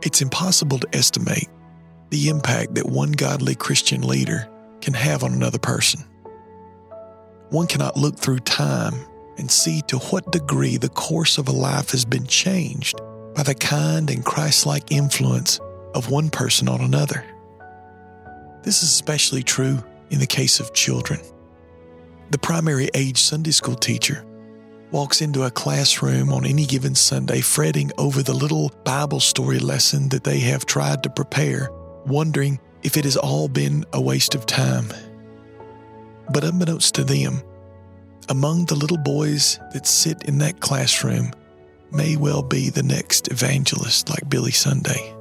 It's impossible to estimate the impact that one godly Christian leader can have on another person. One cannot look through time and see to what degree the course of a life has been changed by the kind and Christ like influence of one person on another. This is especially true in the case of children. The primary age Sunday school teacher walks into a classroom on any given Sunday fretting over the little Bible story lesson that they have tried to prepare, wondering if it has all been a waste of time. But unbeknownst to them, among the little boys that sit in that classroom may well be the next evangelist like Billy Sunday.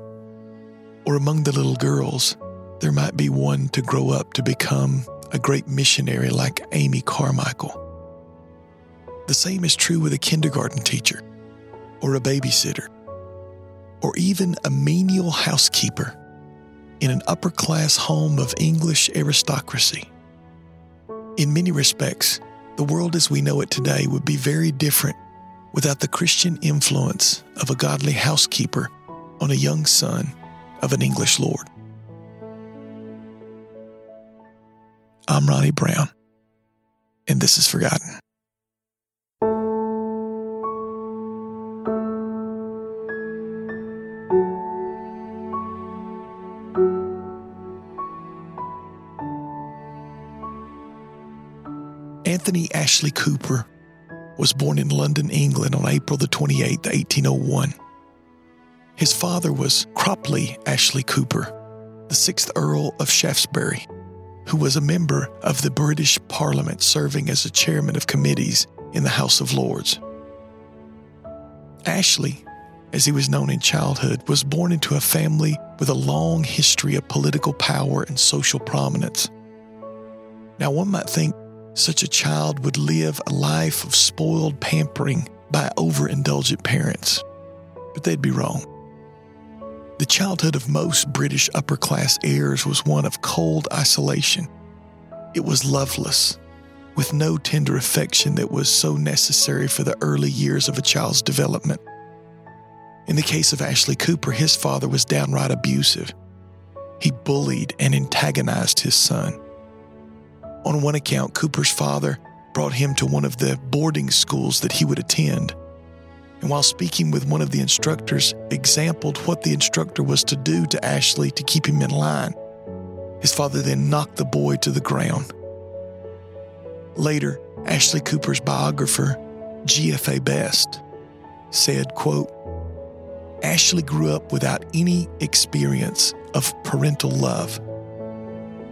Or among the little girls, there might be one to grow up to become a great missionary like Amy Carmichael. The same is true with a kindergarten teacher, or a babysitter, or even a menial housekeeper in an upper class home of English aristocracy. In many respects, the world as we know it today would be very different without the Christian influence of a godly housekeeper on a young son of an English lord. I'm Ronnie Brown, and this is Forgotten. Ashley Cooper was born in London, England on April the 28th, 1801. His father was Cropley Ashley Cooper, the 6th Earl of Shaftesbury, who was a member of the British Parliament serving as a chairman of committees in the House of Lords. Ashley, as he was known in childhood, was born into a family with a long history of political power and social prominence. Now, one might think such a child would live a life of spoiled pampering by overindulgent parents. But they'd be wrong. The childhood of most British upper class heirs was one of cold isolation. It was loveless, with no tender affection that was so necessary for the early years of a child's development. In the case of Ashley Cooper, his father was downright abusive. He bullied and antagonized his son. On one account, Cooper's father brought him to one of the boarding schools that he would attend. And while speaking with one of the instructors, exampled what the instructor was to do to Ashley to keep him in line. His father then knocked the boy to the ground. Later, Ashley Cooper's biographer, G.F.A. Best, said, quote, Ashley grew up without any experience of parental love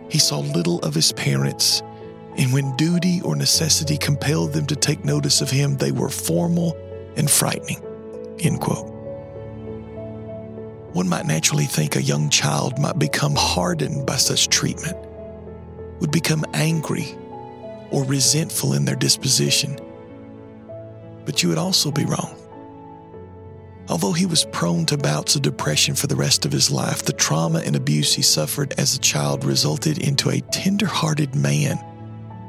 he saw little of his parents, and when duty or necessity compelled them to take notice of him, they were formal and frightening. End quote. One might naturally think a young child might become hardened by such treatment, would become angry or resentful in their disposition. But you would also be wrong. Although he was prone to bouts of depression for the rest of his life, the trauma and abuse he suffered as a child resulted into a tender-hearted man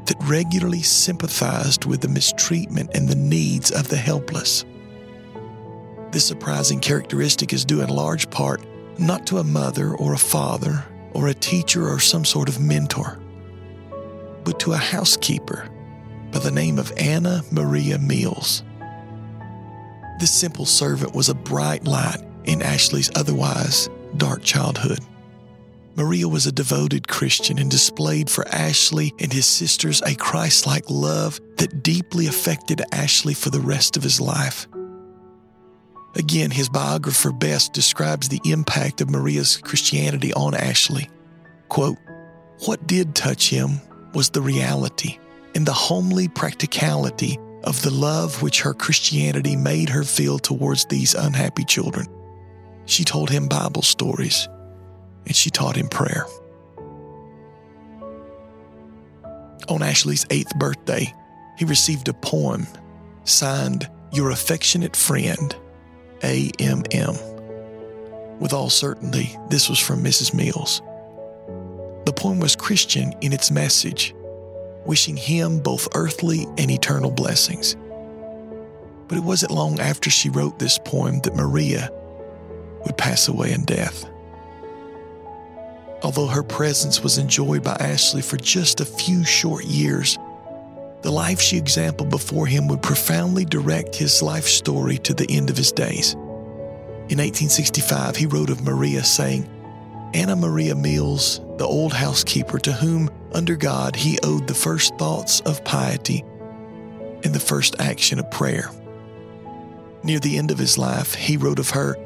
that regularly sympathized with the mistreatment and the needs of the helpless. This surprising characteristic is due in large part not to a mother or a father or a teacher or some sort of mentor, but to a housekeeper by the name of Anna Maria Mills. This simple servant was a bright light in Ashley's otherwise dark childhood. Maria was a devoted Christian and displayed for Ashley and his sisters a Christ like love that deeply affected Ashley for the rest of his life. Again, his biographer Best describes the impact of Maria's Christianity on Ashley. Quote, What did touch him was the reality and the homely practicality of the love which her Christianity made her feel towards these unhappy children. She told him Bible stories and she taught him prayer. On Ashley's eighth birthday, he received a poem signed Your affectionate friend, AMM. With all certainty, this was from Mrs. Mills. The poem was Christian in its message, wishing him both earthly and eternal blessings. But it wasn't long after she wrote this poem that Maria would pass away in death. Although her presence was enjoyed by Ashley for just a few short years, the life she exampled before him would profoundly direct his life story to the end of his days. In 1865, he wrote of Maria, saying, Anna Maria Mills, the old housekeeper to whom, under God, he owed the first thoughts of piety and the first action of prayer. Near the end of his life, he wrote of her,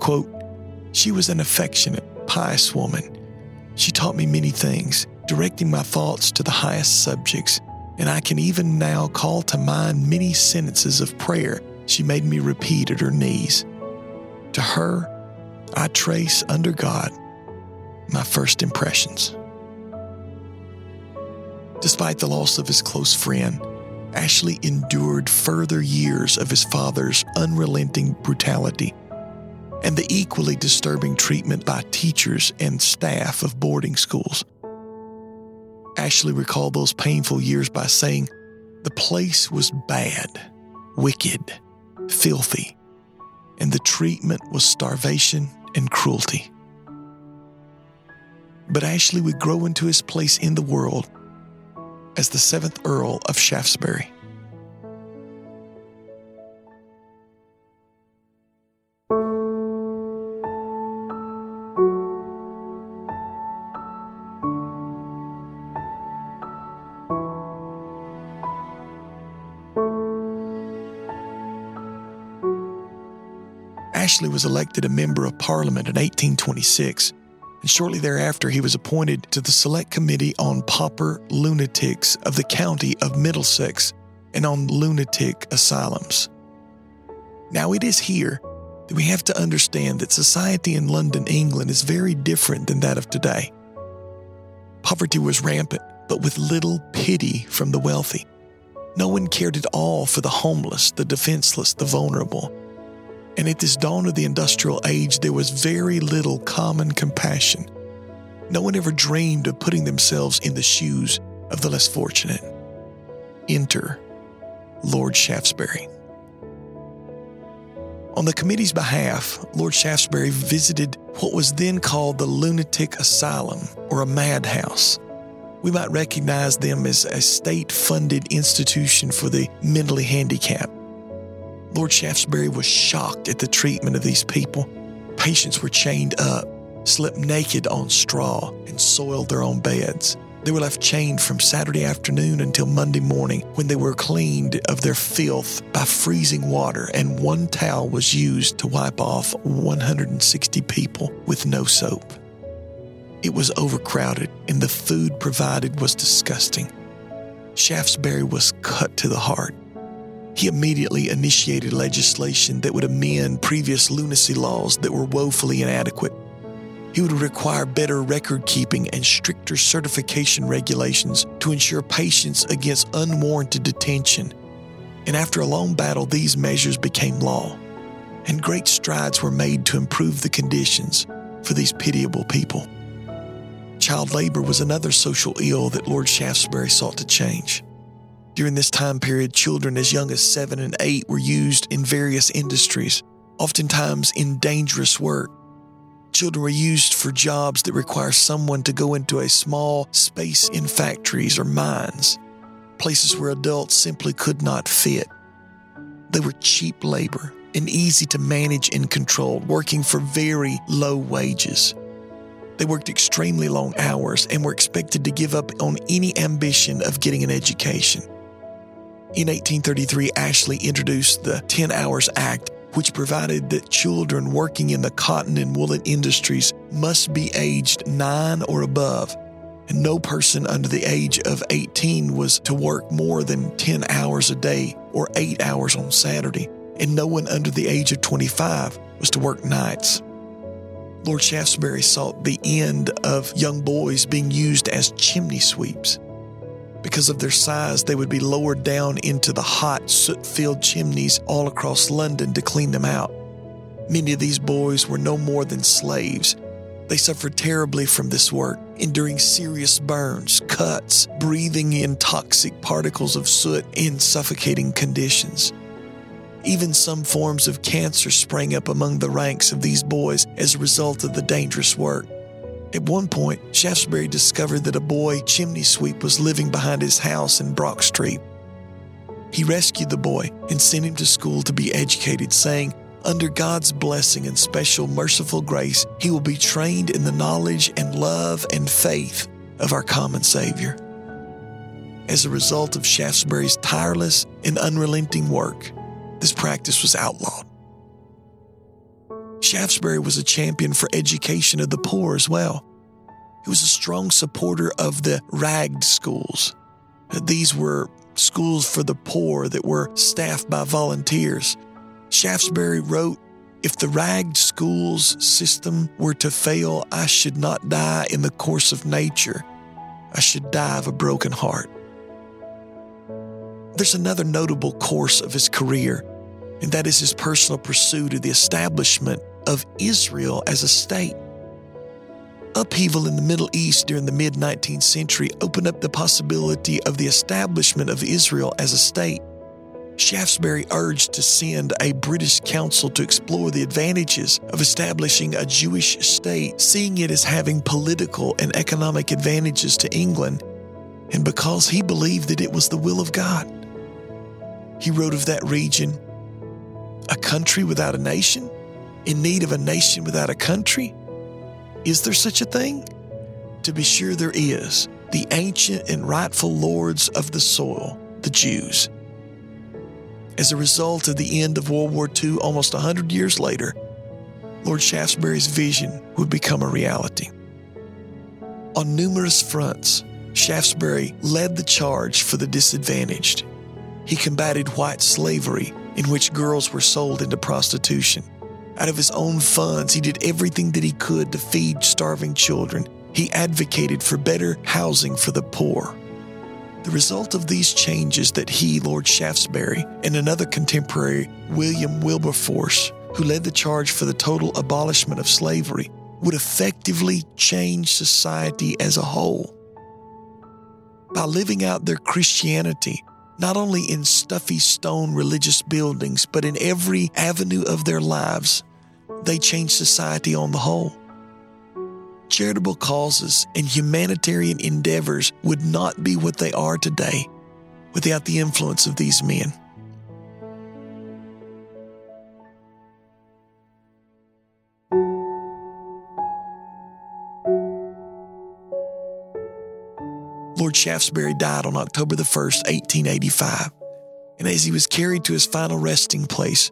quote, She was an affectionate, pious woman. She taught me many things, directing my thoughts to the highest subjects, and I can even now call to mind many sentences of prayer she made me repeat at her knees. To her, I trace under God my first impressions. Despite the loss of his close friend, Ashley endured further years of his father's unrelenting brutality and the equally disturbing treatment by teachers and staff of boarding schools. Ashley recalled those painful years by saying, The place was bad, wicked, filthy, and the treatment was starvation and cruelty. But Ashley would grow into his place in the world as the seventh Earl of Shaftesbury. Ashley was elected a member of Parliament in 1826, and shortly thereafter he was appointed to the Select Committee on Pauper Lunatics of the County of Middlesex and on lunatic asylums. Now, it is here that we have to understand that society in London, England is very different than that of today. Poverty was rampant, but with little pity from the wealthy. No one cared at all for the homeless, the defenseless, the vulnerable. And at this dawn of the industrial age, there was very little common compassion. No one ever dreamed of putting themselves in the shoes of the less fortunate. Enter Lord Shaftesbury. On the committee's behalf, Lord Shaftesbury visited what was then called the Lunatic Asylum or a madhouse. We might recognize them as a state funded institution for the mentally handicapped. Lord Shaftesbury was shocked at the treatment of these people. Patients were chained up, slept naked on straw, and soiled their own beds. They were left chained from Saturday afternoon until Monday morning when they were cleaned of their filth by freezing water, and one towel was used to wipe off 160 people with no soap. It was overcrowded, and the food provided was disgusting. Shaftesbury was cut to the heart. He immediately initiated legislation that would amend previous lunacy laws that were woefully inadequate. He would require better record keeping and stricter certification regulations to ensure patients against unwarranted detention. And after a long battle, these measures became law, and great strides were made to improve the conditions for these pitiable people. Child labor was another social ill that Lord Shaftesbury sought to change. During this time period, children as young as seven and eight were used in various industries, oftentimes in dangerous work. Children were used for jobs that require someone to go into a small space in factories or mines, places where adults simply could not fit. They were cheap labor and easy to manage and control, working for very low wages. They worked extremely long hours and were expected to give up on any ambition of getting an education. In 1833, Ashley introduced the 10 Hours Act, which provided that children working in the cotton and woolen industries must be aged nine or above, and no person under the age of 18 was to work more than 10 hours a day or eight hours on Saturday, and no one under the age of 25 was to work nights. Lord Shaftesbury sought the end of young boys being used as chimney sweeps. Because of their size, they would be lowered down into the hot, soot filled chimneys all across London to clean them out. Many of these boys were no more than slaves. They suffered terribly from this work, enduring serious burns, cuts, breathing in toxic particles of soot in suffocating conditions. Even some forms of cancer sprang up among the ranks of these boys as a result of the dangerous work. At one point, Shaftesbury discovered that a boy chimney sweep was living behind his house in Brock Street. He rescued the boy and sent him to school to be educated, saying, Under God's blessing and special merciful grace, he will be trained in the knowledge and love and faith of our common Savior. As a result of Shaftesbury's tireless and unrelenting work, this practice was outlawed. Shaftesbury was a champion for education of the poor as well. He was a strong supporter of the ragged schools. These were schools for the poor that were staffed by volunteers. Shaftesbury wrote, If the ragged schools system were to fail, I should not die in the course of nature. I should die of a broken heart. There's another notable course of his career, and that is his personal pursuit of the establishment of Israel as a state. Upheaval in the Middle East during the mid 19th century opened up the possibility of the establishment of Israel as a state. Shaftesbury urged to send a British council to explore the advantages of establishing a Jewish state, seeing it as having political and economic advantages to England, and because he believed that it was the will of God. He wrote of that region a country without a nation, in need of a nation without a country? Is there such a thing? To be sure, there is. The ancient and rightful lords of the soil, the Jews. As a result of the end of World War II, almost 100 years later, Lord Shaftesbury's vision would become a reality. On numerous fronts, Shaftesbury led the charge for the disadvantaged. He combated white slavery, in which girls were sold into prostitution. Out of his own funds, he did everything that he could to feed starving children. He advocated for better housing for the poor. The result of these changes that he, Lord Shaftesbury, and another contemporary, William Wilberforce, who led the charge for the total abolishment of slavery, would effectively change society as a whole. By living out their Christianity, not only in stuffy stone religious buildings, but in every avenue of their lives, they changed society on the whole. Charitable causes and humanitarian endeavors would not be what they are today without the influence of these men. Shaftesbury died on October the 1st, 1885. And as he was carried to his final resting place,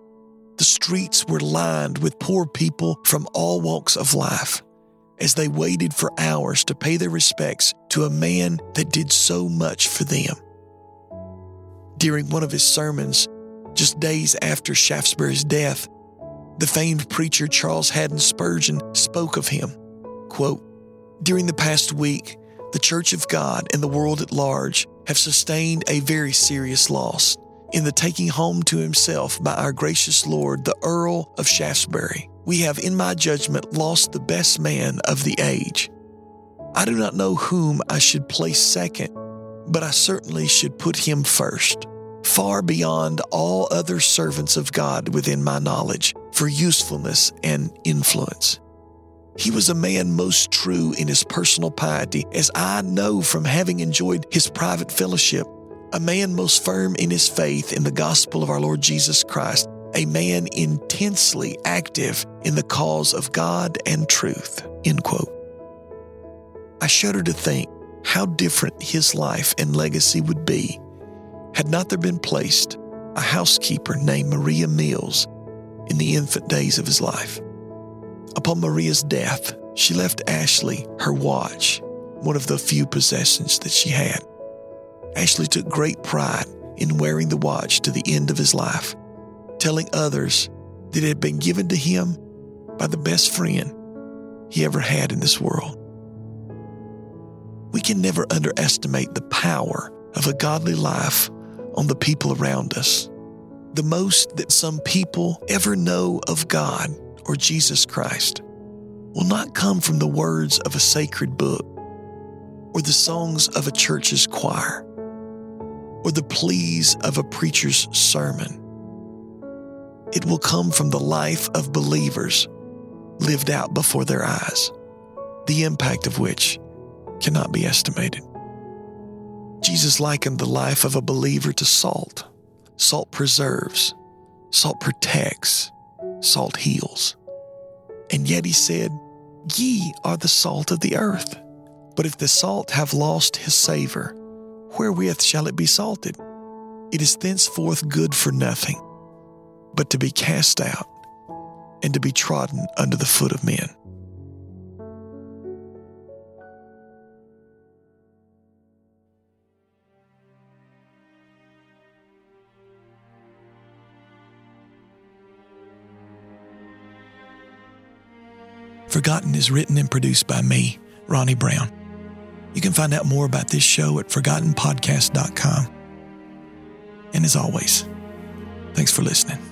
the streets were lined with poor people from all walks of life as they waited for hours to pay their respects to a man that did so much for them. During one of his sermons, just days after Shaftesbury's death, the famed preacher Charles Haddon Spurgeon spoke of him. Quote, During the past week, the Church of God and the world at large have sustained a very serious loss in the taking home to himself by our gracious Lord the Earl of Shaftesbury. We have, in my judgment, lost the best man of the age. I do not know whom I should place second, but I certainly should put him first, far beyond all other servants of God within my knowledge, for usefulness and influence. He was a man most true in his personal piety, as I know from having enjoyed his private fellowship, a man most firm in his faith in the gospel of our Lord Jesus Christ, a man intensely active in the cause of God and truth. End quote. I shudder to think how different his life and legacy would be had not there been placed a housekeeper named Maria Mills in the infant days of his life. Upon Maria's death, she left Ashley her watch, one of the few possessions that she had. Ashley took great pride in wearing the watch to the end of his life, telling others that it had been given to him by the best friend he ever had in this world. We can never underestimate the power of a godly life on the people around us. The most that some people ever know of God or Jesus Christ will not come from the words of a sacred book or the songs of a church's choir or the pleas of a preacher's sermon. It will come from the life of believers lived out before their eyes, the impact of which cannot be estimated. Jesus likened the life of a believer to salt. Salt preserves, salt protects, salt heals. And yet he said, Ye are the salt of the earth. But if the salt have lost his savor, wherewith shall it be salted? It is thenceforth good for nothing, but to be cast out and to be trodden under the foot of men. Forgotten is written and produced by me, Ronnie Brown. You can find out more about this show at ForgottenPodcast.com. And as always, thanks for listening.